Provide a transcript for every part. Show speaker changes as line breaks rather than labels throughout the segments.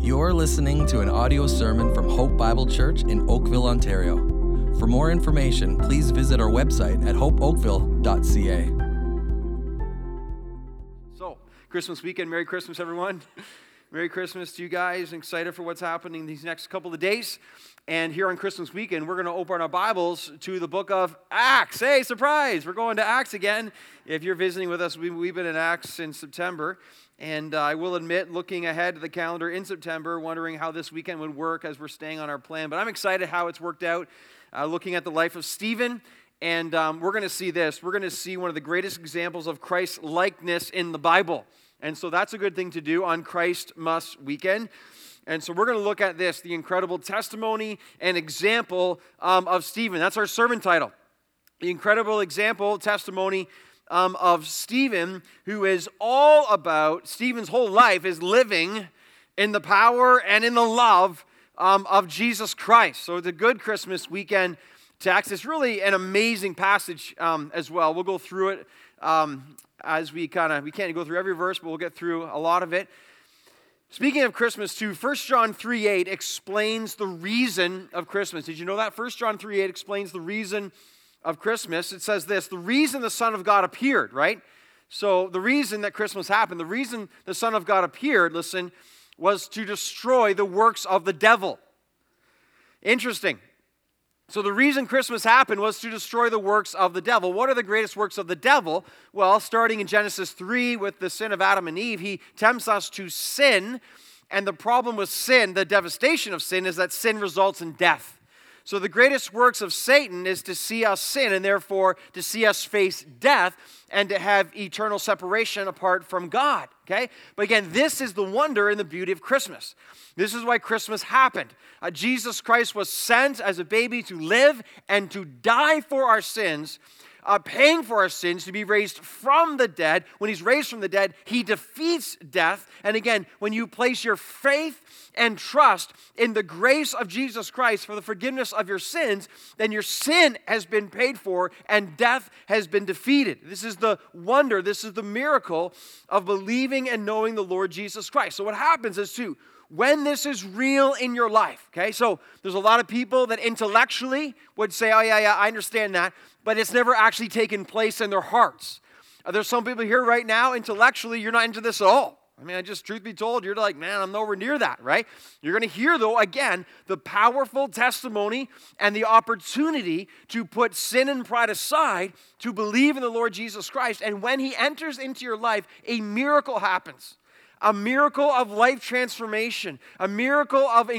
You're listening to an audio sermon from Hope Bible Church in Oakville, Ontario. For more information, please visit our website at hopeoakville.ca.
So, Christmas weekend, Merry Christmas, everyone. Merry Christmas to you guys. Excited for what's happening these next couple of days. And here on Christmas weekend, we're going to open our Bibles to the book of Acts. Hey, surprise! We're going to Acts again. If you're visiting with us, we, have been in Acts since September. And uh, I will admit, looking ahead to the calendar in September, wondering how this weekend would work as we're staying on our plan. But I'm excited how it's worked out, uh, looking at the life of Stephen. And um, we're going to see this. We're going to see one of the greatest examples of Christ's likeness in the Bible. And so that's a good thing to do on Christ Christmas weekend. And so we're going to look at this the incredible testimony and example um, of Stephen. That's our sermon title. The incredible example, testimony, um, of Stephen, who is all about, Stephen's whole life is living in the power and in the love um, of Jesus Christ. So it's a good Christmas weekend text. It's really an amazing passage um, as well. We'll go through it um, as we kind of, we can't go through every verse, but we'll get through a lot of it. Speaking of Christmas, too, 1 John 3 8 explains the reason of Christmas. Did you know that? 1 John 3 8 explains the reason of Christmas, it says this the reason the Son of God appeared, right? So, the reason that Christmas happened, the reason the Son of God appeared, listen, was to destroy the works of the devil. Interesting. So, the reason Christmas happened was to destroy the works of the devil. What are the greatest works of the devil? Well, starting in Genesis 3 with the sin of Adam and Eve, he tempts us to sin. And the problem with sin, the devastation of sin, is that sin results in death. So, the greatest works of Satan is to see us sin and therefore to see us face death and to have eternal separation apart from God. Okay? But again, this is the wonder and the beauty of Christmas. This is why Christmas happened. Uh, Jesus Christ was sent as a baby to live and to die for our sins uh, paying for our sins, to be raised from the dead. When he's raised from the dead, he defeats death. And again, when you place your faith and trust in the grace of Jesus Christ for the forgiveness of your sins, then your sin has been paid for and death has been defeated. This is the wonder, this is the miracle of believing and knowing the Lord Jesus Christ. So, what happens is, too, when this is real in your life. Okay, so there's a lot of people that intellectually would say, Oh, yeah, yeah, I understand that, but it's never actually taken place in their hearts. There's some people here right now, intellectually, you're not into this at all. I mean, I just, truth be told, you're like, man, I'm nowhere near that, right? You're going to hear, though, again, the powerful testimony and the opportunity to put sin and pride aside, to believe in the Lord Jesus Christ. And when He enters into your life, a miracle happens a miracle of life transformation, a miracle of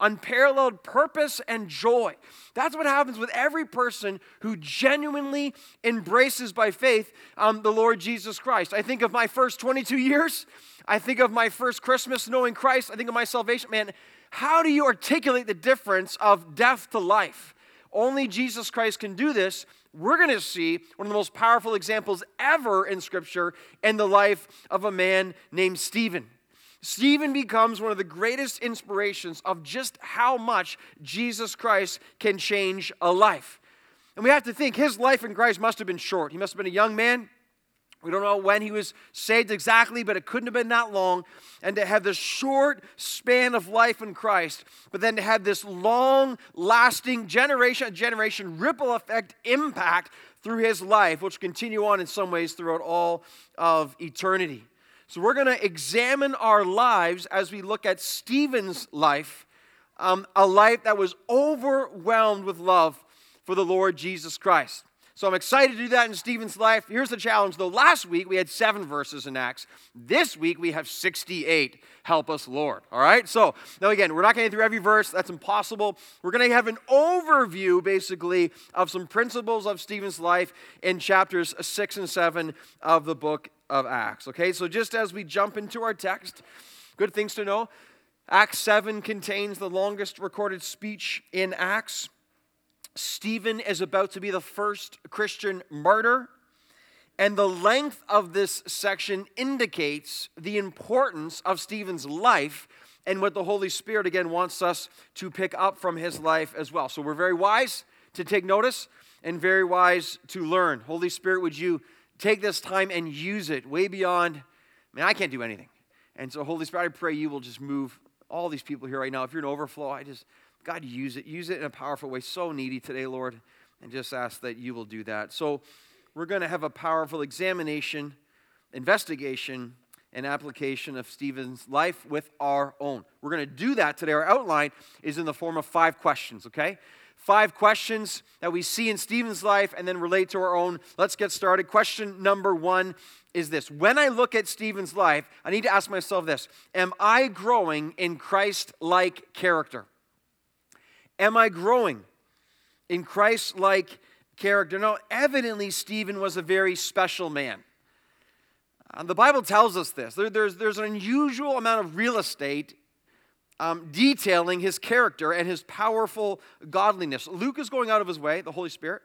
unparalleled purpose and joy. That's what happens with every person who genuinely embraces by faith um, the Lord Jesus Christ. I think of my first 22 years. I think of my first Christmas knowing Christ. I think of my salvation. Man, how do you articulate the difference of death to life? Only Jesus Christ can do this we're going to see one of the most powerful examples ever in Scripture in the life of a man named Stephen. Stephen becomes one of the greatest inspirations of just how much Jesus Christ can change a life. And we have to think his life in Christ must have been short. He must have been a young man. We don't know when he was saved exactly, but it couldn't have been that long. And to have this short span of life in Christ, but then to have this long lasting generation generation ripple effect impact through his life, which continue on in some ways throughout all of eternity. So we're going to examine our lives as we look at Stephen's life, um, a life that was overwhelmed with love for the Lord Jesus Christ. So I'm excited to do that in Stephen's life. Here's the challenge though. Last week we had seven verses in Acts. This week we have 68. Help us, Lord. All right? So now again, we're not going to through every verse. That's impossible. We're going to have an overview basically of some principles of Stephen's life in chapters six and seven of the book of Acts. Okay? So just as we jump into our text, good things to know. Acts 7 contains the longest recorded speech in Acts. Stephen is about to be the first Christian martyr. And the length of this section indicates the importance of Stephen's life and what the Holy Spirit again wants us to pick up from his life as well. So we're very wise to take notice and very wise to learn. Holy Spirit, would you take this time and use it way beyond, I mean, I can't do anything. And so, Holy Spirit, I pray you will just move all these people here right now. If you're an overflow, I just, God, use it. Use it in a powerful way. So needy today, Lord. And just ask that you will do that. So we're going to have a powerful examination, investigation, and application of Stephen's life with our own. We're going to do that today. Our outline is in the form of five questions, okay? Five questions that we see in Stephen's life and then relate to our own. Let's get started. Question number one is this When I look at Stephen's life, I need to ask myself this Am I growing in Christ like character? Am I growing in Christ like character? Now, evidently, Stephen was a very special man. Uh, the Bible tells us this. There, there's, there's an unusual amount of real estate um, detailing his character and his powerful godliness. Luke is going out of his way, the Holy Spirit,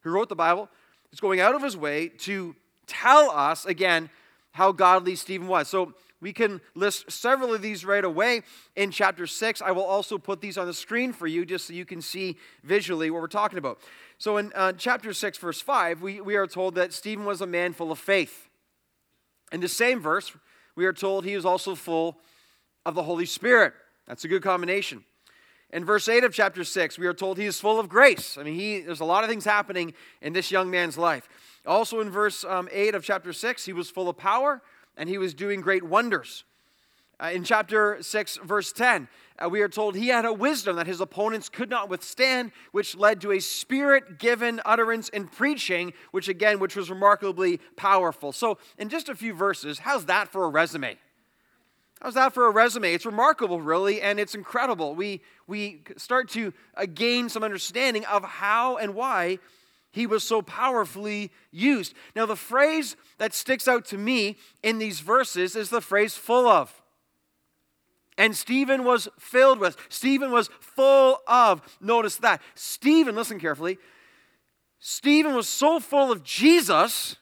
who wrote the Bible, is going out of his way to tell us, again, how godly Stephen was. So we can list several of these right away in chapter 6. I will also put these on the screen for you just so you can see visually what we're talking about. So in uh, chapter 6, verse 5, we, we are told that Stephen was a man full of faith. In the same verse, we are told he was also full of the Holy Spirit. That's a good combination. In verse 8 of chapter 6, we are told he is full of grace. I mean, he, there's a lot of things happening in this young man's life. Also, in verse um, 8 of chapter 6, he was full of power and he was doing great wonders. Uh, in chapter 6, verse 10, uh, we are told he had a wisdom that his opponents could not withstand, which led to a spirit given utterance in preaching, which again, which was remarkably powerful. So, in just a few verses, how's that for a resume? How's that for a resume? It's remarkable, really, and it's incredible. We, we start to uh, gain some understanding of how and why he was so powerfully used. Now, the phrase that sticks out to me in these verses is the phrase full of. And Stephen was filled with. Stephen was full of. Notice that. Stephen, listen carefully. Stephen was so full of Jesus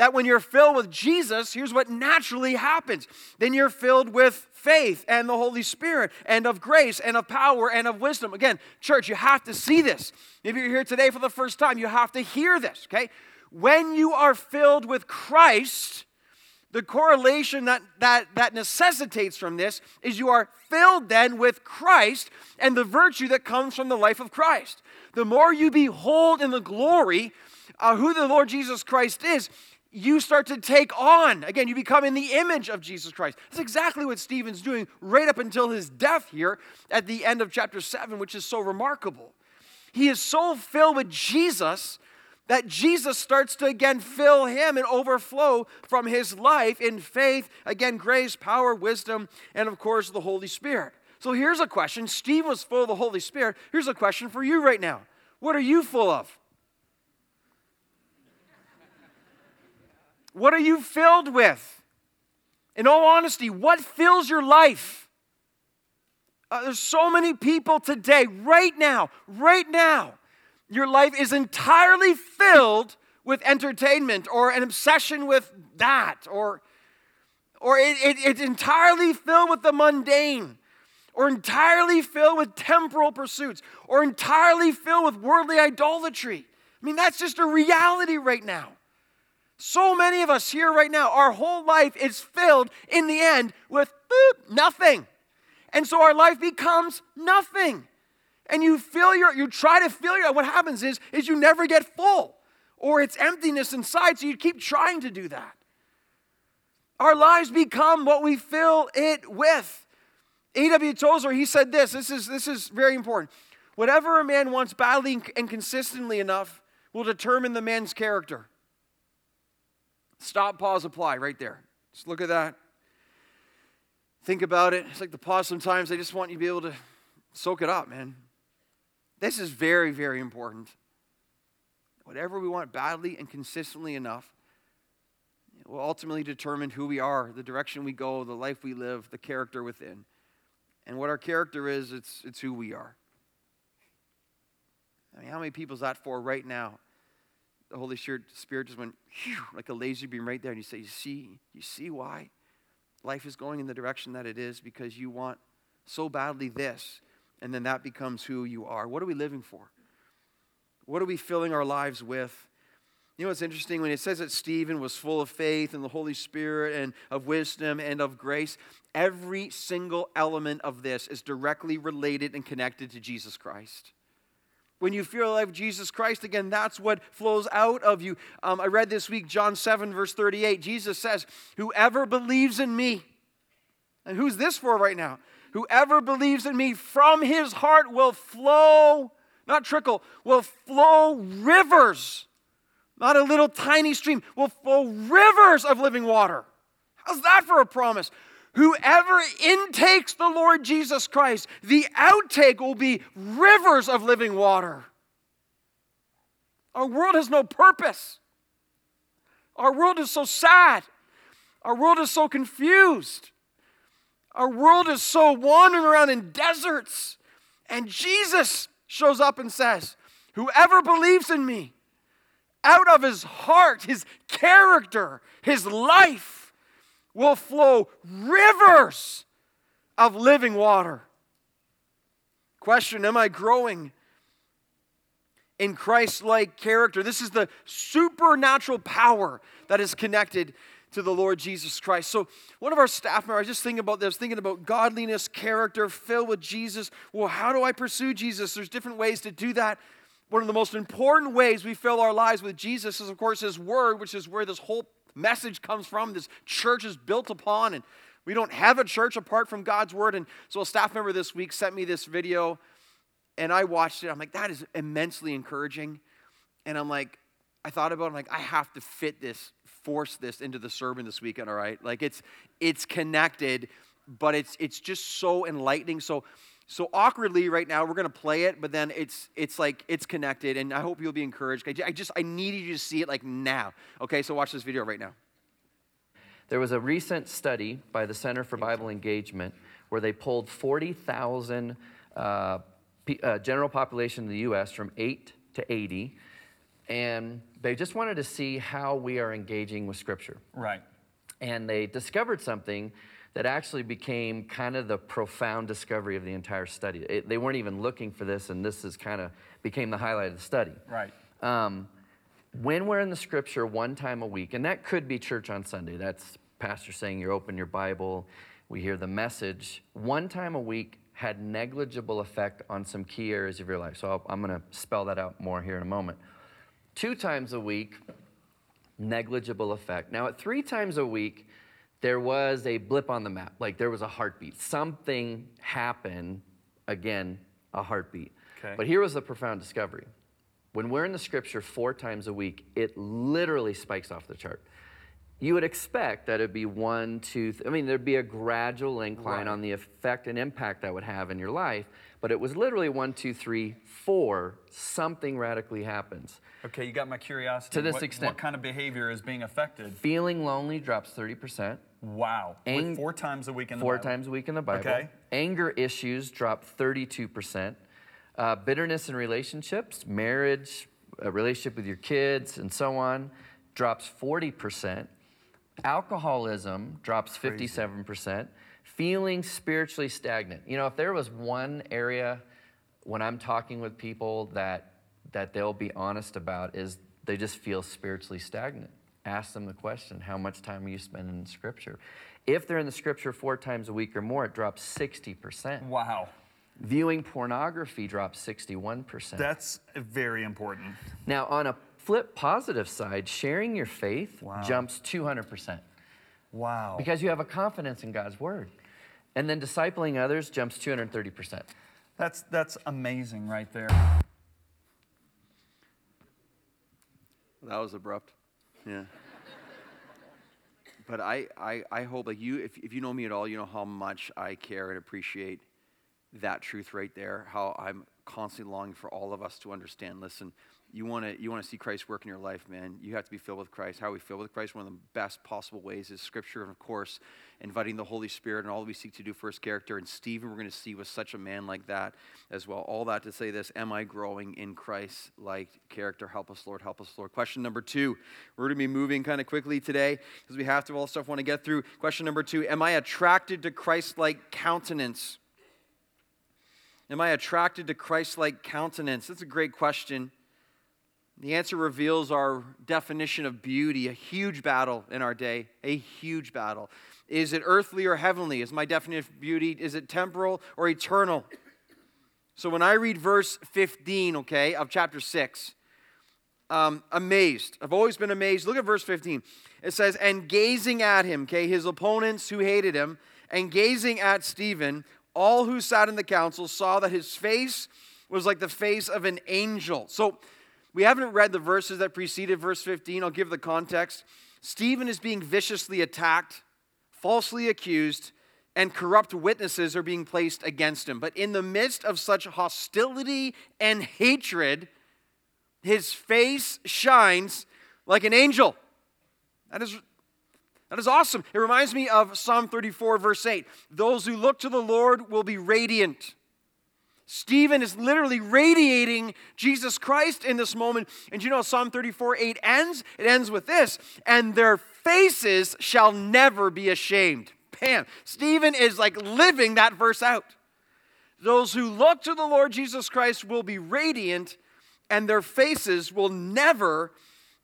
that when you're filled with Jesus, here's what naturally happens. Then you're filled with faith and the Holy Spirit and of grace and of power and of wisdom. Again, church, you have to see this. Maybe you're here today for the first time, you have to hear this, okay? When you are filled with Christ, the correlation that, that, that necessitates from this is you are filled then with Christ and the virtue that comes from the life of Christ. The more you behold in the glory uh, who the Lord Jesus Christ is, you start to take on. Again, you become in the image of Jesus Christ. That's exactly what Stephen's doing right up until his death here at the end of chapter 7, which is so remarkable. He is so filled with Jesus that Jesus starts to again fill him and overflow from his life in faith, again, grace, power, wisdom, and of course, the Holy Spirit. So here's a question. Steve was full of the Holy Spirit. Here's a question for you right now. What are you full of? What are you filled with? In all honesty, what fills your life? Uh, there's so many people today, right now, right now, your life is entirely filled with entertainment or an obsession with that, or, or it, it, it's entirely filled with the mundane, or entirely filled with temporal pursuits, or entirely filled with worldly idolatry. I mean, that's just a reality right now. So many of us here right now, our whole life is filled in the end with boop, nothing. And so our life becomes nothing. And you feel your, you try to fill your, what happens is, is you never get full or it's emptiness inside, so you keep trying to do that. Our lives become what we fill it with. A.W. Tozer, he said this, this is, this is very important. Whatever a man wants badly and consistently enough will determine the man's character. Stop, pause, apply right there. Just look at that. Think about it. It's like the pause sometimes. I just want you to be able to soak it up, man. This is very, very important. Whatever we want badly and consistently enough will ultimately determine who we are, the direction we go, the life we live, the character within. And what our character is, it's, it's who we are. I mean, how many people is that for right now? The Holy Spirit just went whew, like a laser beam right there, and you say, You see, you see why life is going in the direction that it is because you want so badly this, and then that becomes who you are. What are we living for? What are we filling our lives with? You know what's interesting? When it says that Stephen was full of faith and the Holy Spirit and of wisdom and of grace, every single element of this is directly related and connected to Jesus Christ. When you feel like Jesus Christ, again, that's what flows out of you. Um, I read this week, John 7, verse 38. Jesus says, Whoever believes in me, and who's this for right now? Whoever believes in me from his heart will flow, not trickle, will flow rivers not a little tiny stream, will flow rivers of living water. How's that for a promise? Whoever intakes the Lord Jesus Christ, the outtake will be rivers of living water. Our world has no purpose. Our world is so sad. Our world is so confused. Our world is so wandering around in deserts. And Jesus shows up and says, Whoever believes in me, out of his heart, his character, his life will flow rivers of living water. Question Am I growing in Christ like character? This is the supernatural power that is connected to the Lord Jesus Christ. So, one of our staff members, I was just thinking about this, thinking about godliness, character, filled with Jesus. Well, how do I pursue Jesus? There's different ways to do that one of the most important ways we fill our lives with Jesus is, of course, His Word, which is where this whole message comes from. This church is built upon, and we don't have a church apart from God's Word. And so, a staff member this week sent me this video, and I watched it. I'm like, that is immensely encouraging. And I'm like, I thought about it. I'm like, I have to fit this, force this into the sermon this weekend. All right, like it's it's connected, but it's it's just so enlightening. So so awkwardly right now, we're going to play it, but then it's it's like it's connected, and I hope you'll be encouraged. I just I needed you to see it like now. Okay, so watch this video right now.
There was a recent study by the Center for Bible Engagement where they polled 40,000 uh, uh, general population in the U.S. from 8 to 80, and they just wanted to see how we are engaging with Scripture.
Right.
And they discovered something that actually became kind of the profound discovery of the entire study. It, they weren't even looking for this, and this is kind of became the highlight of the study.
Right.
Um, when we're in the scripture one time a week, and that could be church on Sunday, that's pastor saying you open your Bible, we hear the message, one time a week had negligible effect on some key areas of your life. So i am going to spell that out more here in a moment. Two times a week, negligible effect. Now, at three times a week, there was a blip on the map, like there was a heartbeat. Something happened, again, a heartbeat.
Okay.
But here was the profound discovery. When we're in the scripture four times a week, it literally spikes off the chart. You would expect that it'd be one, two, th- I mean, there'd be a gradual incline right. on the effect and impact that would have in your life, but it was literally one, two, three, four, something radically happens.
Okay, you got my curiosity.
To this
what,
extent.
What kind of behavior is being affected?
Feeling lonely drops 30%.
Wow. Ang- four times a week in the
four
Bible.
times a week in the Bible.
Okay.
Anger issues drop 32%. Uh, bitterness in relationships, marriage, a relationship with your kids, and so on, drops 40%. Alcoholism drops 57%. Feeling spiritually stagnant. You know, if there was one area when I'm talking with people that that they'll be honest about is they just feel spiritually stagnant ask them the question how much time are you spending in scripture? If they're in the scripture four times a week or more it drops 60%
wow.
Viewing pornography drops 61%
that's very important.
Now on a flip positive side sharing your faith
wow.
jumps 200%
wow.
Because you have a confidence in god's word. And then discipling others jumps 230%
that's that's amazing right there.
That was abrupt. Yeah. But I, I, I hope, like you, if, if you know me at all, you know how much I care and appreciate that truth right there, how I'm constantly longing for all of us to understand. Listen, you want to you want to see Christ work in your life, man. You have to be filled with Christ. How are we filled with Christ? One of the best possible ways is Scripture, and of course, inviting the Holy Spirit and all we seek to do for His character. And Stephen, we're going to see was such a man like that as well. All that to say this: Am I growing in Christ-like character? Help us, Lord. Help us, Lord. Question number two. We're going to be moving kind of quickly today because we have to all stuff want to get through. Question number two: Am I attracted to Christ-like countenance? Am I attracted to Christ-like countenance? That's a great question. The answer reveals our definition of beauty, a huge battle in our day, a huge battle. Is it earthly or heavenly? Is my definition of beauty, is it temporal or eternal? So when I read verse 15, okay, of chapter 6, um, amazed. I've always been amazed. Look at verse 15. It says, And gazing at him, okay, his opponents who hated him, and gazing at Stephen, all who sat in the council saw that his face was like the face of an angel. So we haven't read the verses that preceded verse 15. I'll give the context. Stephen is being viciously attacked, falsely accused, and corrupt witnesses are being placed against him. But in the midst of such hostility and hatred, his face shines like an angel. That is, that is awesome. It reminds me of Psalm 34, verse 8. Those who look to the Lord will be radiant. Stephen is literally radiating Jesus Christ in this moment. And you know, Psalm 34 8 ends? It ends with this and their faces shall never be ashamed. Bam. Stephen is like living that verse out. Those who look to the Lord Jesus Christ will be radiant and their faces will never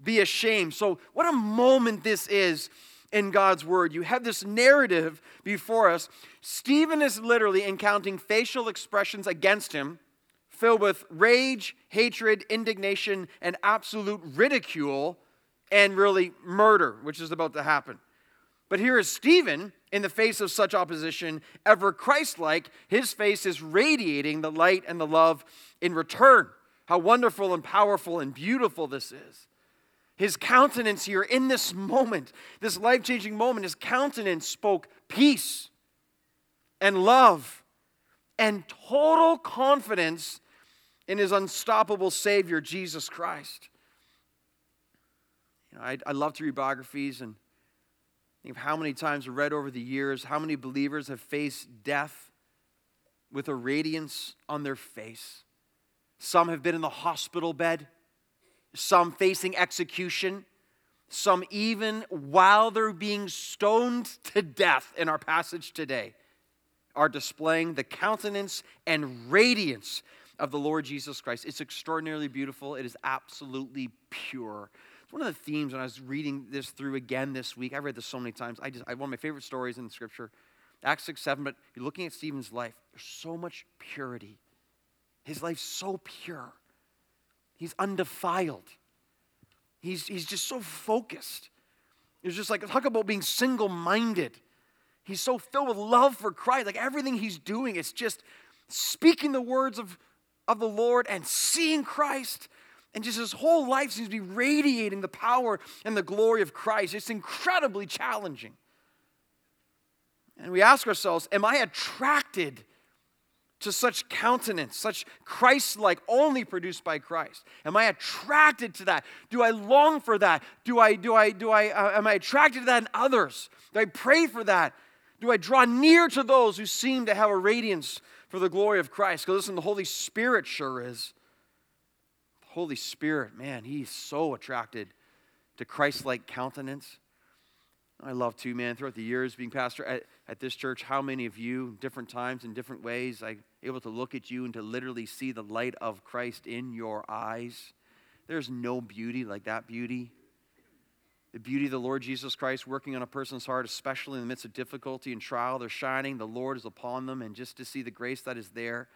be ashamed. So, what a moment this is in God's word. You have this narrative before us. Stephen is literally encountering facial expressions against him, filled with rage, hatred, indignation, and absolute ridicule, and really murder, which is about to happen. But here is Stephen in the face of such opposition, ever Christ like, his face is radiating the light and the love in return. How wonderful and powerful and beautiful this is. His countenance here in this moment, this life changing moment, his countenance spoke peace and love and total confidence in his unstoppable Savior, Jesus Christ. You know, I, I love to read biographies and think of how many times I've read over the years how many believers have faced death with a radiance on their face. Some have been in the hospital bed, some facing execution, some even while they're being stoned to death in our passage today, are displaying the countenance and radiance of the Lord Jesus Christ. It's extraordinarily beautiful, it is absolutely pure. It's one of the themes when I was reading this through again this week. I read this so many times. I just I, one of my favorite stories in Scripture, Acts 6, 7. But you're looking at Stephen's life, there's so much purity his life's so pure. He's undefiled. He's, he's just so focused. It's just like, talk about being single minded. He's so filled with love for Christ. Like everything he's doing it's just speaking the words of, of the Lord and seeing Christ. And just his whole life seems to be radiating the power and the glory of Christ. It's incredibly challenging. And we ask ourselves, am I attracted to such countenance, such Christ like, only produced by Christ? Am I attracted to that? Do I long for that? Do I, do I, do I, uh, am I attracted to that in others? Do I pray for that? Do I draw near to those who seem to have a radiance for the glory of Christ? Because listen, the Holy Spirit sure is. The Holy Spirit, man, he's so attracted to Christ like countenance. I love to, man, throughout the years being pastor at, at this church, how many of you, different times in different ways, I able to look at you and to literally see the light of Christ in your eyes. There's no beauty like that beauty. The beauty of the Lord Jesus Christ working on a person's heart, especially in the midst of difficulty and trial, they're shining, the Lord is upon them, and just to see the grace that is there,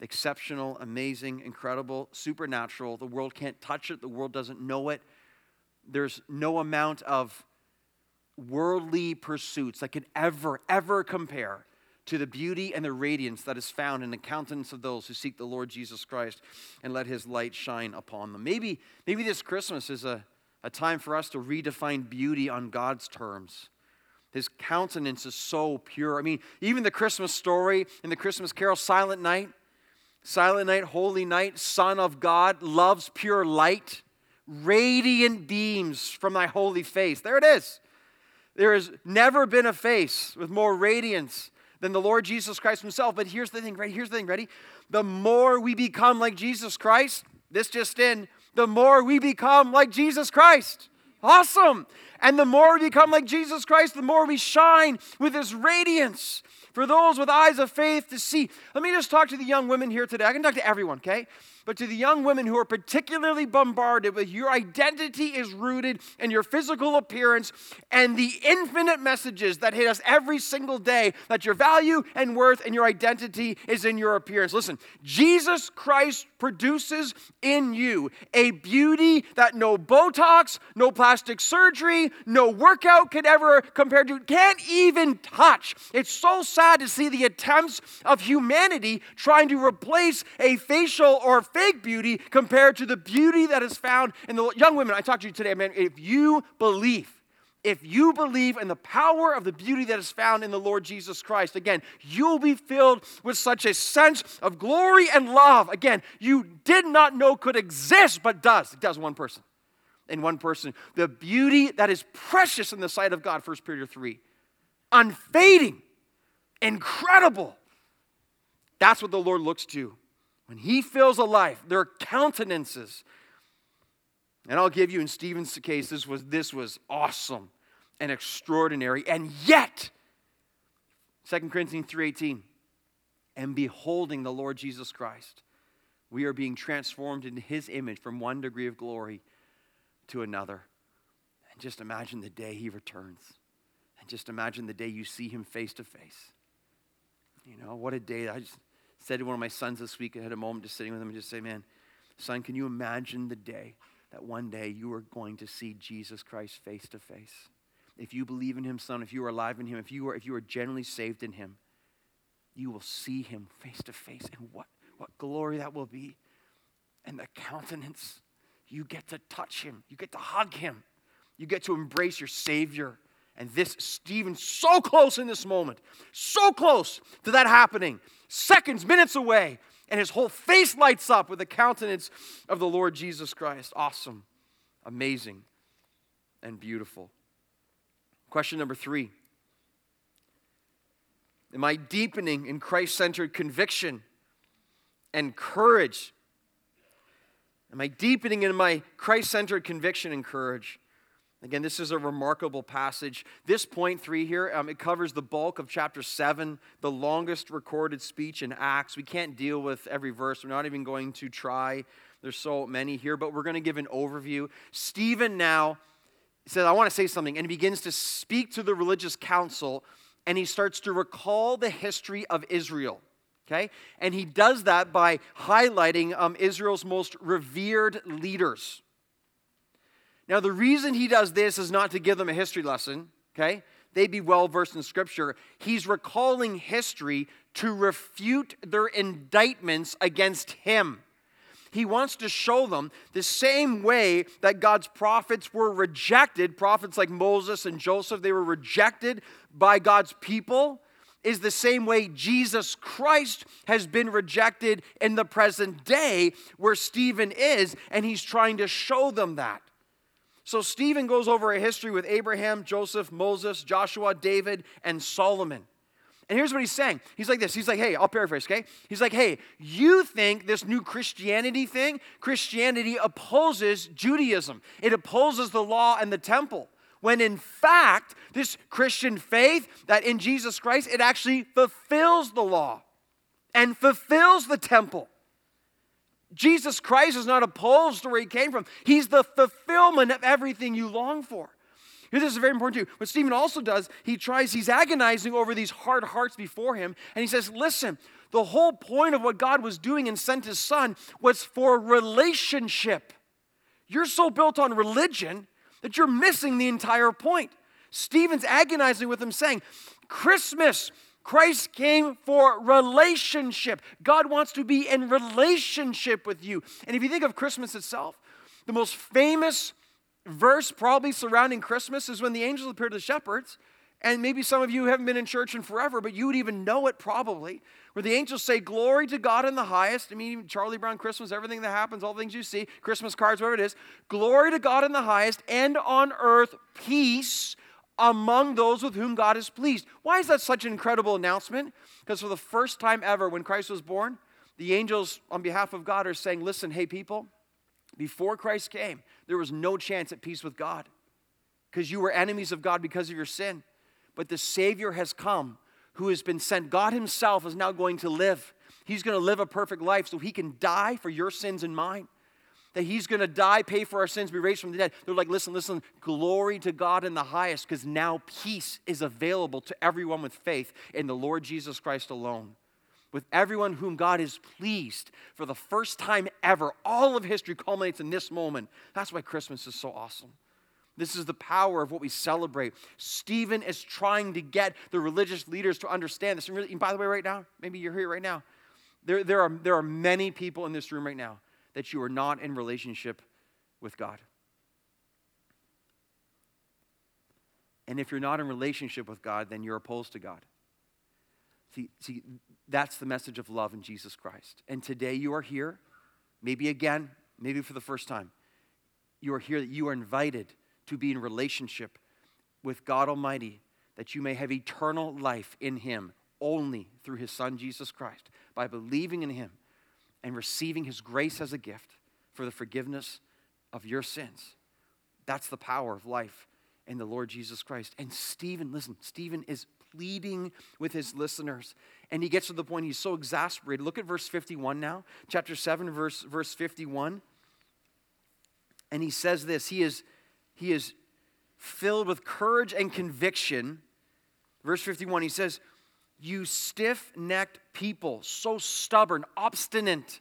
exceptional, amazing, incredible, supernatural. The world can't touch it, the world doesn't know it. There's no amount of worldly pursuits that can ever, ever compare to the beauty and the radiance that is found in the countenance of those who seek the Lord Jesus Christ and let his light shine upon them. Maybe, maybe this Christmas is a, a time for us to redefine beauty on God's terms. His countenance is so pure. I mean, even the Christmas story in the Christmas carol, Silent Night, Silent Night, Holy Night, Son of God, loves pure light, radiant beams from thy holy face. There it is. There has never been a face with more radiance than the Lord Jesus Christ himself. But here's the thing, ready? Here's the thing, ready? The more we become like Jesus Christ, this just in, the more we become like Jesus Christ. Awesome. And the more we become like Jesus Christ, the more we shine with his radiance for those with eyes of faith to see. Let me just talk to the young women here today. I can talk to everyone, okay? But to the young women who are particularly bombarded with your identity is rooted in your physical appearance and the infinite messages that hit us every single day that your value and worth and your identity is in your appearance. Listen, Jesus Christ produces in you a beauty that no Botox, no plastic surgery, no workout could ever compare to, can't even touch. It's so sad to see the attempts of humanity trying to replace a facial or fake beauty compared to the beauty that is found in the young women. I talked to you today, man. If you believe, if you believe in the power of the beauty that is found in the Lord Jesus Christ, again, you'll be filled with such a sense of glory and love. Again, you did not know could exist, but does. It does one person. In one person. The beauty that is precious in the sight of God, 1 Peter 3. Unfading, incredible. That's what the Lord looks to. When he fills a life, their countenances. And I'll give you in Stephen's case, this was, this was awesome and extraordinary. And yet, 2 Corinthians 3:18, and beholding the Lord Jesus Christ, we are being transformed into his image from one degree of glory to another. And just imagine the day he returns. And just imagine the day you see him face to face. You know, what a day. I just said to one of my sons this week, I had a moment just sitting with him and just say, man, son, can you imagine the day that one day you are going to see Jesus Christ face to face? If you believe in him, son, if you are alive in him, if you are, if you are genuinely saved in him, you will see him face to face. And what, what glory that will be. And the countenance, you get to touch him, you get to hug him, you get to embrace your Savior. And this, Stephen, so close in this moment, so close to that happening, seconds, minutes away, and his whole face lights up with the countenance of the Lord Jesus Christ. Awesome, amazing, and beautiful. Question number three Am I deepening in Christ centered conviction and courage? Am I deepening in my Christ centered conviction and courage? Again, this is a remarkable passage. This point three here, um, it covers the bulk of chapter seven, the longest recorded speech in Acts. We can't deal with every verse. We're not even going to try. There's so many here, but we're going to give an overview. Stephen now says, I want to say something, and he begins to speak to the religious council, and he starts to recall the history of Israel. Okay? And he does that by highlighting um, Israel's most revered leaders. Now, the reason he does this is not to give them a history lesson, okay? They'd be well versed in scripture. He's recalling history to refute their indictments against him. He wants to show them the same way that God's prophets were rejected, prophets like Moses and Joseph, they were rejected by God's people, is the same way Jesus Christ has been rejected in the present day where Stephen is, and he's trying to show them that. So Stephen goes over a history with Abraham, Joseph, Moses, Joshua, David, and Solomon. And here's what he's saying. He's like this. He's like, hey, I'll paraphrase, okay? He's like, hey, you think this new Christianity thing, Christianity opposes Judaism, it opposes the law and the temple. When in fact, this Christian faith that in Jesus Christ, it actually fulfills the law and fulfills the temple. Jesus Christ is not opposed to where he came from. He's the fulfillment of everything you long for. This is very important too. What Stephen also does, he tries, he's agonizing over these hard hearts before him, and he says, Listen, the whole point of what God was doing and sent his son was for relationship. You're so built on religion that you're missing the entire point. Stephen's agonizing with him, saying, Christmas Christ came for relationship. God wants to be in relationship with you. And if you think of Christmas itself, the most famous verse probably surrounding Christmas is when the angels appear to the shepherds. And maybe some of you haven't been in church in forever, but you would even know it probably, where the angels say, Glory to God in the highest. I mean, Charlie Brown Christmas, everything that happens, all the things you see, Christmas cards, whatever it is. Glory to God in the highest, and on earth, peace among those with whom God is pleased. Why is that such an incredible announcement? Because for the first time ever, when Christ was born, the angels on behalf of God are saying, Listen, hey, people, before Christ came, there was no chance at peace with God. because you were enemies of God because of your sin. But the Savior has come who has been sent. God Himself is now going to live. He's going to live a perfect life so He can die for your sins and mine. That He's going to die, pay for our sins, be raised from the dead. They're like, listen, listen, glory to God in the highest, because now peace is available to everyone with faith in the Lord Jesus Christ alone. With everyone whom God is pleased for the first time ever. All of history culminates in this moment. That's why Christmas is so awesome. This is the power of what we celebrate. Stephen is trying to get the religious leaders to understand this. And, really, and by the way, right now, maybe you're here right now. There, there, are, there are many people in this room right now that you are not in relationship with God. And if you're not in relationship with God, then you're opposed to God. See, see, that's the message of love in Jesus Christ. And today you are here, maybe again, maybe for the first time. You are here that you are invited to be in relationship with God Almighty, that you may have eternal life in Him only through His Son, Jesus Christ, by believing in Him and receiving His grace as a gift for the forgiveness of your sins. That's the power of life in the Lord Jesus Christ. And Stephen, listen, Stephen is pleading with his listeners. And he gets to the point he's so exasperated. Look at verse 51 now, chapter 7, verse, verse 51. And he says this He is he is filled with courage and conviction. Verse 51, he says, You stiff necked people, so stubborn, obstinate,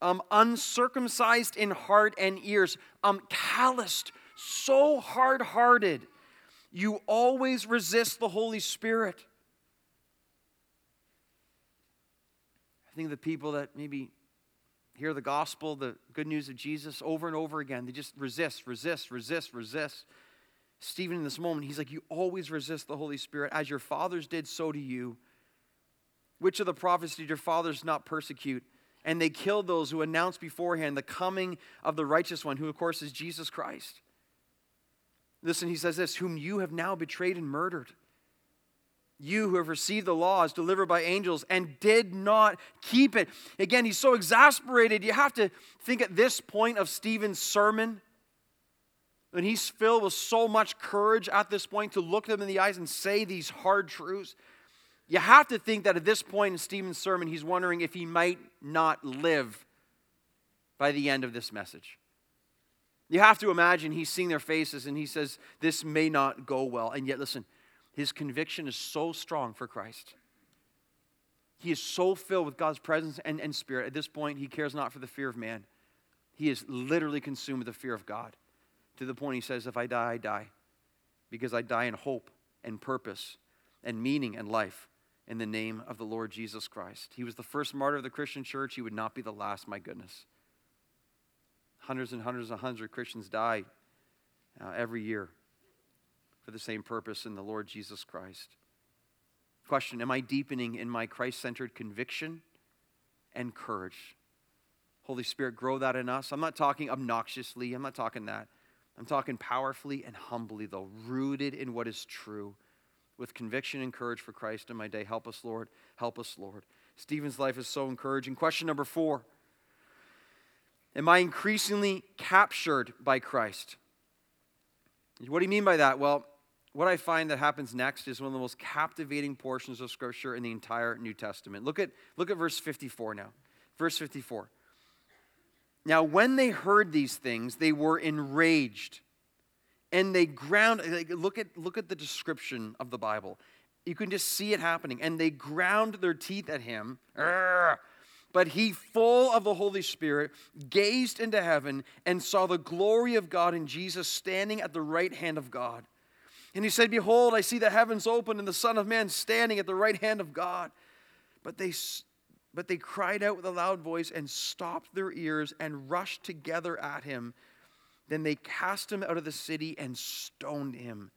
um, uncircumcised in heart and ears, um, calloused, so hard hearted. You always resist the Holy Spirit. I think the people that maybe hear the gospel, the good news of Jesus over and over again. They just resist, resist, resist, resist. Stephen, in this moment, he's like, You always resist the Holy Spirit. As your fathers did, so do you. Which of the prophets did your fathers not persecute? And they killed those who announced beforehand the coming of the righteous one, who, of course, is Jesus Christ. Listen, he says this, whom you have now betrayed and murdered you who have received the laws delivered by angels and did not keep it. Again, he's so exasperated. You have to think at this point of Stephen's sermon, when he's filled with so much courage at this point to look them in the eyes and say these hard truths. You have to think that at this point in Stephen's sermon, he's wondering if he might not live by the end of this message. You have to imagine he's seeing their faces and he says, This may not go well. And yet, listen, his conviction is so strong for Christ. He is so filled with God's presence and, and spirit. At this point, he cares not for the fear of man. He is literally consumed with the fear of God to the point he says, If I die, I die, because I die in hope and purpose and meaning and life in the name of the Lord Jesus Christ. He was the first martyr of the Christian church. He would not be the last, my goodness. Hundreds and hundreds and hundreds of Christians die uh, every year for the same purpose in the Lord Jesus Christ. Question Am I deepening in my Christ centered conviction and courage? Holy Spirit, grow that in us. I'm not talking obnoxiously, I'm not talking that. I'm talking powerfully and humbly, though, rooted in what is true, with conviction and courage for Christ in my day. Help us, Lord. Help us, Lord. Stephen's life is so encouraging. Question number four Am I increasingly captured by Christ? What do you mean by that? Well, what I find that happens next is one of the most captivating portions of Scripture in the entire New Testament. Look at, look at verse 54 now. Verse 54. Now, when they heard these things, they were enraged and they ground. Look at, look at the description of the Bible. You can just see it happening. And they ground their teeth at him. But he, full of the Holy Spirit, gazed into heaven and saw the glory of God and Jesus standing at the right hand of God. And he said, Behold, I see the heavens open and the Son of Man standing at the right hand of God. But they, but they cried out with a loud voice and stopped their ears and rushed together at him. Then they cast him out of the city and stoned him.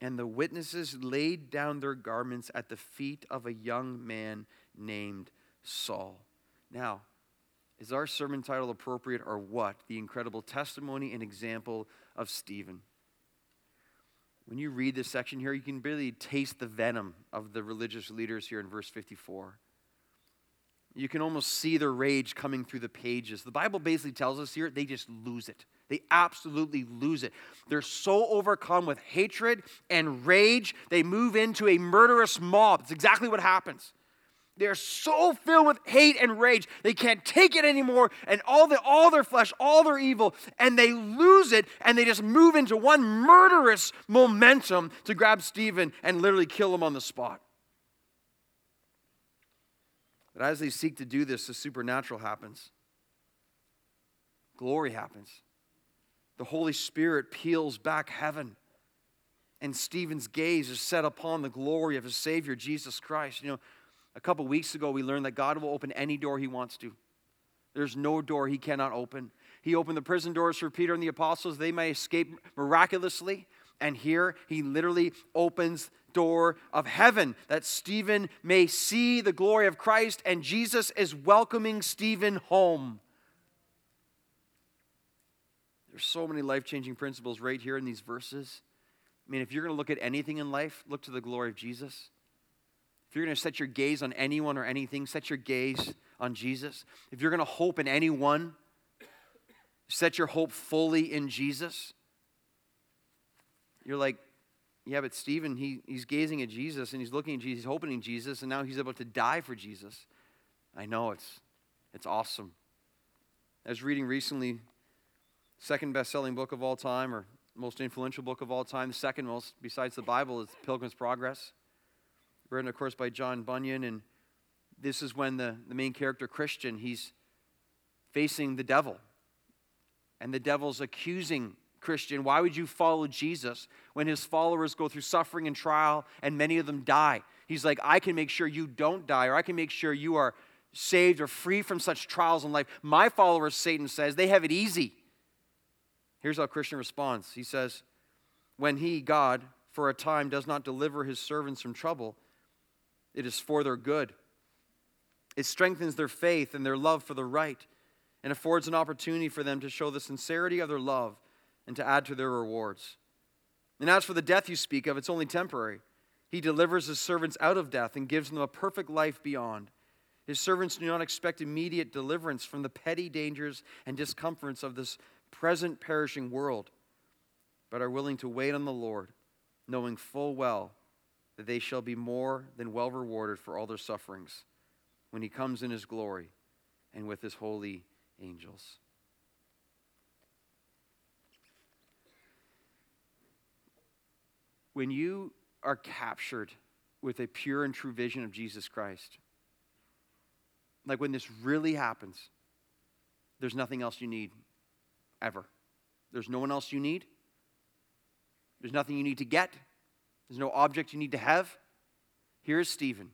And the witnesses laid down their garments at the feet of a young man named Saul. Now, is our sermon title appropriate or what? The incredible testimony and example of Stephen. When you read this section here, you can really taste the venom of the religious leaders here in verse 54. You can almost see their rage coming through the pages. The Bible basically tells us here they just lose it. They absolutely lose it. They're so overcome with hatred and rage, they move into a murderous mob. It's exactly what happens. They're so filled with hate and rage, they can't take it anymore, and all, the, all their flesh, all their evil, and they lose it, and they just move into one murderous momentum to grab Stephen and literally kill him on the spot. But as they seek to do this, the supernatural happens. Glory happens the Holy Spirit peels back heaven. And Stephen's gaze is set upon the glory of his Savior, Jesus Christ. You know, a couple weeks ago, we learned that God will open any door he wants to. There's no door he cannot open. He opened the prison doors for Peter and the apostles, they may escape miraculously. And here he literally opens door of heaven that Stephen may see the glory of Christ and Jesus is welcoming Stephen home. There's so many life changing principles right here in these verses. I mean, if you're going to look at anything in life, look to the glory of Jesus. If you're going to set your gaze on anyone or anything, set your gaze on Jesus. If you're going to hope in anyone, set your hope fully in Jesus. You're like, yeah, but Stephen, he, he's gazing at Jesus and he's looking at Jesus, he's hoping in Jesus, and now he's about to die for Jesus. I know it's, it's awesome. I was reading recently second best-selling book of all time or most influential book of all time. The second most, besides the Bible, is Pilgrim's Progress, written, of course, by John Bunyan. And this is when the, the main character, Christian, he's facing the devil. And the devil's accusing Christian, why would you follow Jesus when his followers go through suffering and trial and many of them die? He's like, I can make sure you don't die, or I can make sure you are saved or free from such trials in life. My followers, Satan says, they have it easy. Here's how Christian responds He says, When he, God, for a time does not deliver his servants from trouble, it is for their good. It strengthens their faith and their love for the right and affords an opportunity for them to show the sincerity of their love and to add to their rewards. And as for the death you speak of, it's only temporary. He delivers his servants out of death and gives them a perfect life beyond. His servants do not expect immediate deliverance from the petty dangers and discomforts of this present perishing world, but are willing to wait on the Lord, knowing full well that they shall be more than well rewarded for all their sufferings when he comes in his glory and with his holy angels. When you are captured with a pure and true vision of Jesus Christ, like when this really happens, there's nothing else you need ever. There's no one else you need. There's nothing you need to get. There's no object you need to have. Here's Stephen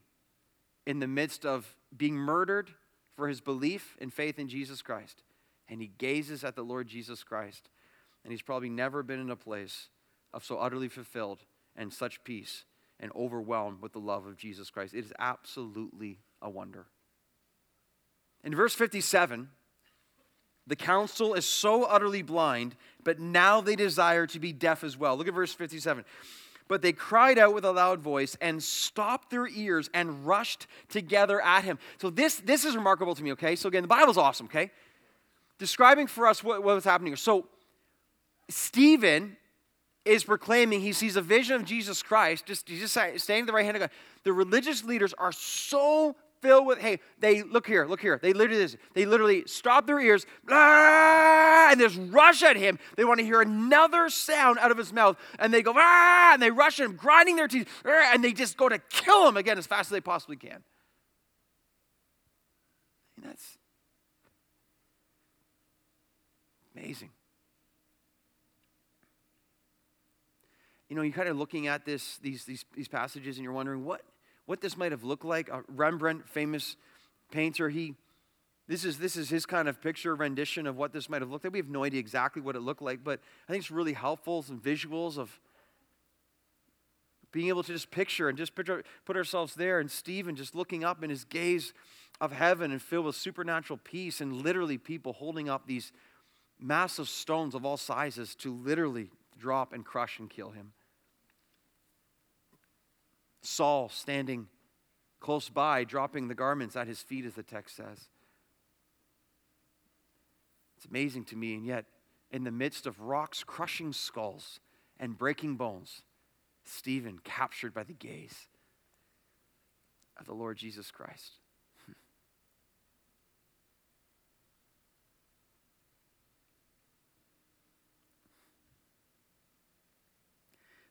in the midst of being murdered for his belief and faith in Jesus Christ. And he gazes at the Lord Jesus Christ. And he's probably never been in a place of so utterly fulfilled and such peace and overwhelmed with the love of Jesus Christ. It is absolutely a wonder. In verse 57, the council is so utterly blind, but now they desire to be deaf as well. Look at verse 57. But they cried out with a loud voice and stopped their ears and rushed together at him. So this, this is remarkable to me, okay? So again, the Bible's awesome, okay? Describing for us what, what was happening here. So Stephen is proclaiming, he sees a vision of Jesus Christ, just, he's just standing at the right hand of God. The religious leaders are so filled with hey they look here look here. They literally they literally stop their ears blah, and just rush at him. They want to hear another sound out of his mouth and they go ah, and they rush at him grinding their teeth and they just go to kill him again as fast as they possibly can. And that's amazing you know you're kind of looking at this these these, these passages and you're wondering what what this might have looked like. Uh, Rembrandt, famous painter, he this is this is his kind of picture rendition of what this might have looked like. We have no idea exactly what it looked like, but I think it's really helpful some visuals of being able to just picture and just picture, put ourselves there and Stephen just looking up in his gaze of heaven and filled with supernatural peace and literally people holding up these massive stones of all sizes to literally drop and crush and kill him. Saul standing close by, dropping the garments at his feet, as the text says. It's amazing to me, and yet in the midst of rocks crushing skulls and breaking bones, Stephen captured by the gaze of the Lord Jesus Christ.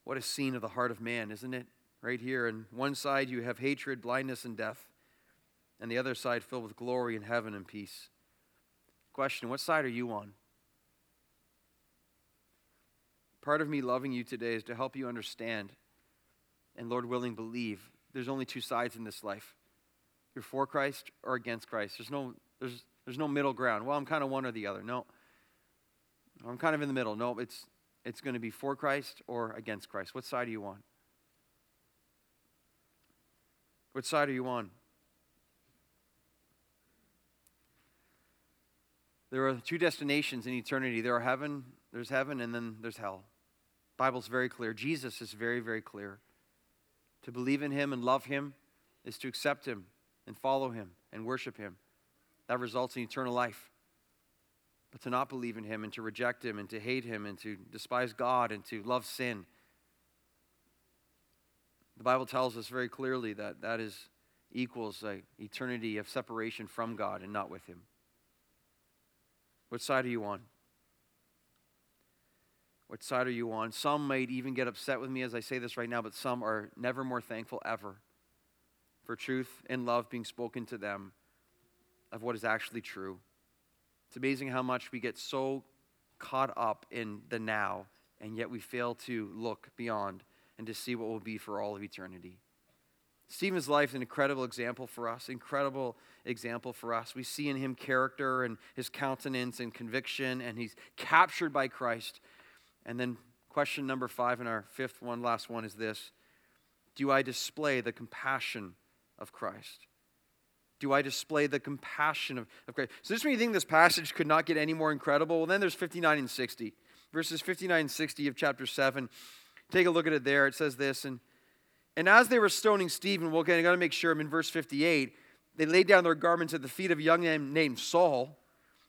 What a scene of the heart of man, isn't it? Right here. On one side, you have hatred, blindness, and death, and the other side filled with glory and heaven and peace. Question What side are you on? Part of me loving you today is to help you understand and, Lord willing, believe there's only two sides in this life. You're for Christ or against Christ. There's no, there's, there's no middle ground. Well, I'm kind of one or the other. No. I'm kind of in the middle. No, it's, it's going to be for Christ or against Christ. What side are you on? What side are you on? There are two destinations in eternity. There are heaven, there's heaven, and then there's hell. Bible's very clear. Jesus is very, very clear. To believe in him and love him is to accept him and follow him and worship him. That results in eternal life. But to not believe in him and to reject him and to hate him and to despise God and to love sin. The Bible tells us very clearly that that is equals a eternity of separation from God and not with him. What side are you on? What side are you on? Some might even get upset with me as I say this right now, but some are never more thankful ever for truth and love being spoken to them of what is actually true. It's amazing how much we get so caught up in the now, and yet we fail to look beyond and to see what will be for all of eternity. Stephen's life is an incredible example for us, incredible example for us. We see in him character and his countenance and conviction, and he's captured by Christ. And then, question number five, and our fifth one, last one, is this Do I display the compassion of Christ? do I display the compassion of, of Christ? So, just when you think this passage could not get any more incredible, well, then there's 59 and 60. Verses 59 and 60 of chapter 7. Take a look at it there. It says this, and, and as they were stoning Stephen, well, again, I got to make sure I'm in verse 58. They laid down their garments at the feet of a young man named Saul.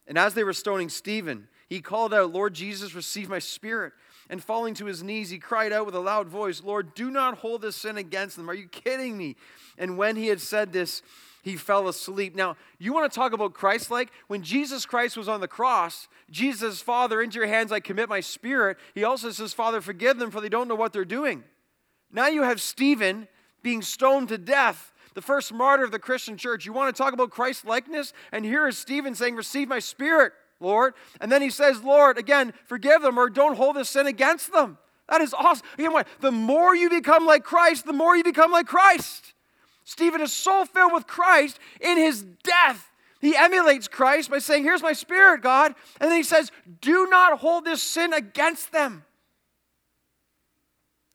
And as they were stoning Stephen, he called out, Lord Jesus, receive my spirit. And falling to his knees, he cried out with a loud voice, Lord, do not hold this sin against them. Are you kidding me? And when he had said this, he fell asleep. Now, you want to talk about Christ like? When Jesus Christ was on the cross, Jesus, Father, into your hands I commit my spirit. He also says, Father, forgive them, for they don't know what they're doing. Now you have Stephen being stoned to death, the first martyr of the Christian church. You want to talk about Christ likeness? And here is Stephen saying, Receive my spirit, Lord. And then he says, Lord, again, forgive them or don't hold this sin against them. That is awesome. What? The more you become like Christ, the more you become like Christ. Stephen is so filled with Christ in his death. He emulates Christ by saying, Here's my spirit, God. And then he says, Do not hold this sin against them.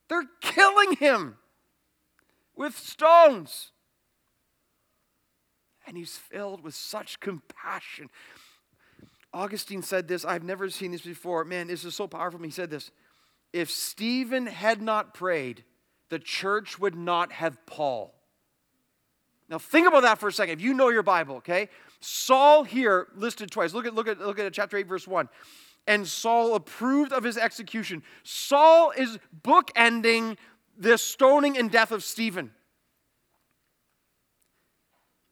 They're killing him with stones. And he's filled with such compassion. Augustine said this. I've never seen this before. Man, this is so powerful. He said this If Stephen had not prayed, the church would not have Paul. Now think about that for a second. If you know your Bible, okay? Saul here listed twice. Look at look at look at chapter 8 verse 1. And Saul approved of his execution. Saul is bookending the stoning and death of Stephen.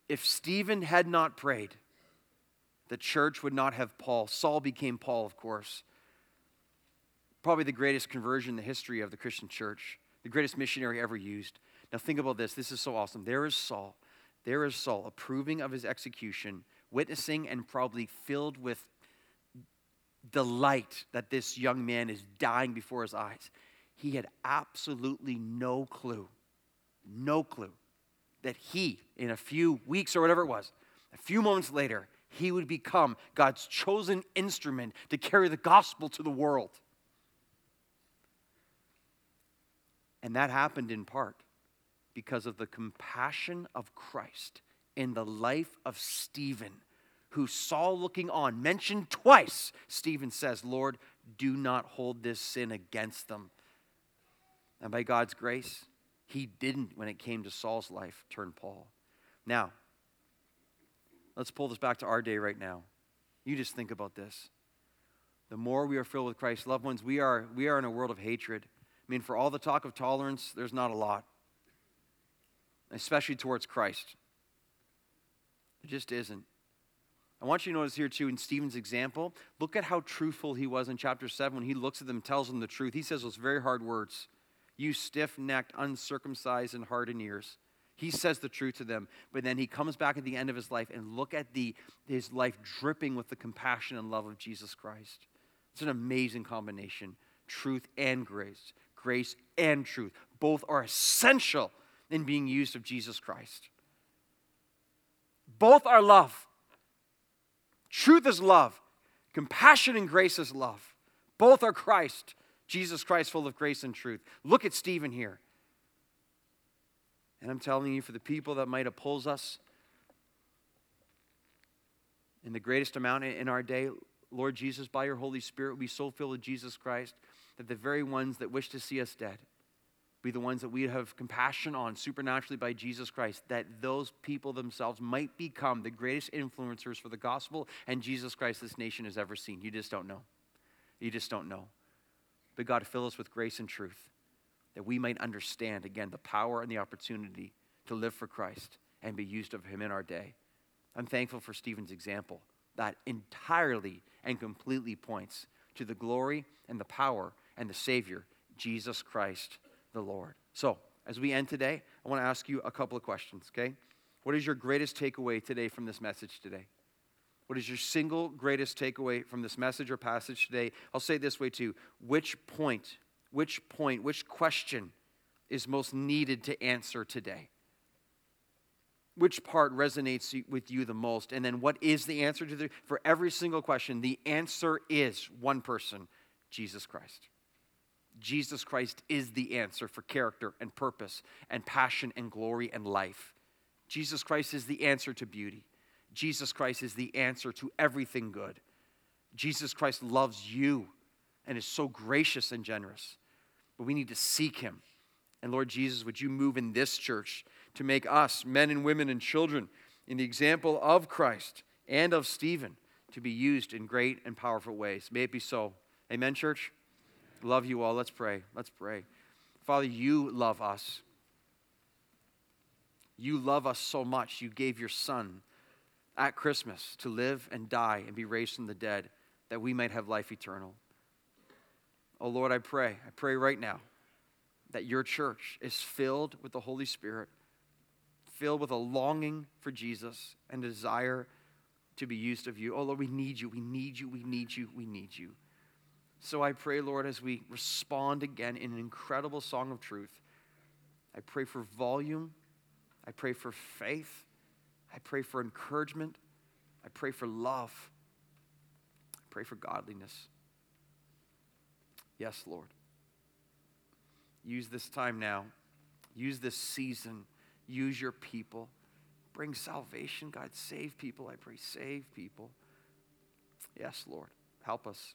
If Stephen had not prayed, the church would not have Paul. Saul became Paul, of course. Probably the greatest conversion in the history of the Christian church, the greatest missionary ever used. Now, think about this. This is so awesome. There is Saul there is Saul approving of his execution, witnessing and probably filled with delight that this young man is dying before his eyes. He had absolutely no clue, no clue that he, in a few weeks or whatever it was, a few moments later, he would become God's chosen instrument to carry the gospel to the world. And that happened in part because of the compassion of Christ in the life of Stephen, who saw looking on, mentioned twice, Stephen says, Lord, do not hold this sin against them. And by God's grace, he didn't, when it came to Saul's life, turn Paul. Now, let's pull this back to our day right now. You just think about this. the more we are filled with Christ. Loved ones, we are, we are in a world of hatred. I mean, for all the talk of tolerance, there's not a lot, especially towards Christ. It just isn't. I want you to notice here, too, in Stephen's example, look at how truthful he was in chapter 7 when he looks at them tells them the truth. He says those very hard words You stiff necked, uncircumcised, and hardened ears. He says the truth to them, but then he comes back at the end of his life and look at the, his life dripping with the compassion and love of Jesus Christ. It's an amazing combination truth and grace, grace and truth. Both are essential in being used of Jesus Christ. Both are love. Truth is love, compassion and grace is love. Both are Christ, Jesus Christ, full of grace and truth. Look at Stephen here. And I'm telling you, for the people that might oppose us in the greatest amount in our day, Lord Jesus, by your Holy Spirit, be so filled with Jesus Christ that the very ones that wish to see us dead be the ones that we have compassion on supernaturally by Jesus Christ, that those people themselves might become the greatest influencers for the gospel and Jesus Christ this nation has ever seen. You just don't know. You just don't know. But God, fill us with grace and truth that we might understand, again, the power and the opportunity to live for Christ and be used of Him in our day. I'm thankful for Stephen's example that entirely and completely points to the glory and the power and the Savior, Jesus Christ the Lord. So, as we end today, I want to ask you a couple of questions, okay? What is your greatest takeaway today from this message today? What is your single greatest takeaway from this message or passage today? I'll say this way too. Which point, which point, which question is most needed to answer today? Which part resonates with you the most? And then what is the answer to the for every single question? The answer is one person, Jesus Christ. Jesus Christ is the answer for character and purpose and passion and glory and life. Jesus Christ is the answer to beauty. Jesus Christ is the answer to everything good. Jesus Christ loves you and is so gracious and generous. But we need to seek him. And Lord Jesus, would you move in this church to make us, men and women and children, in the example of Christ and of Stephen, to be used in great and powerful ways? May it be so. Amen, church? Love you all. Let's pray. Let's pray. Father, you love us. You love us so much, you gave your Son at Christmas to live and die and be raised from the dead that we might have life eternal. Oh Lord, I pray, I pray right now that your church is filled with the Holy Spirit, filled with a longing for Jesus and desire to be used of you. Oh Lord, we need you, we need you, we need you, we need you. So I pray, Lord, as we respond again in an incredible song of truth, I pray for volume. I pray for faith. I pray for encouragement. I pray for love. I pray for godliness. Yes, Lord. Use this time now. Use this season. Use your people. Bring salvation, God. Save people. I pray, save people. Yes, Lord. Help us.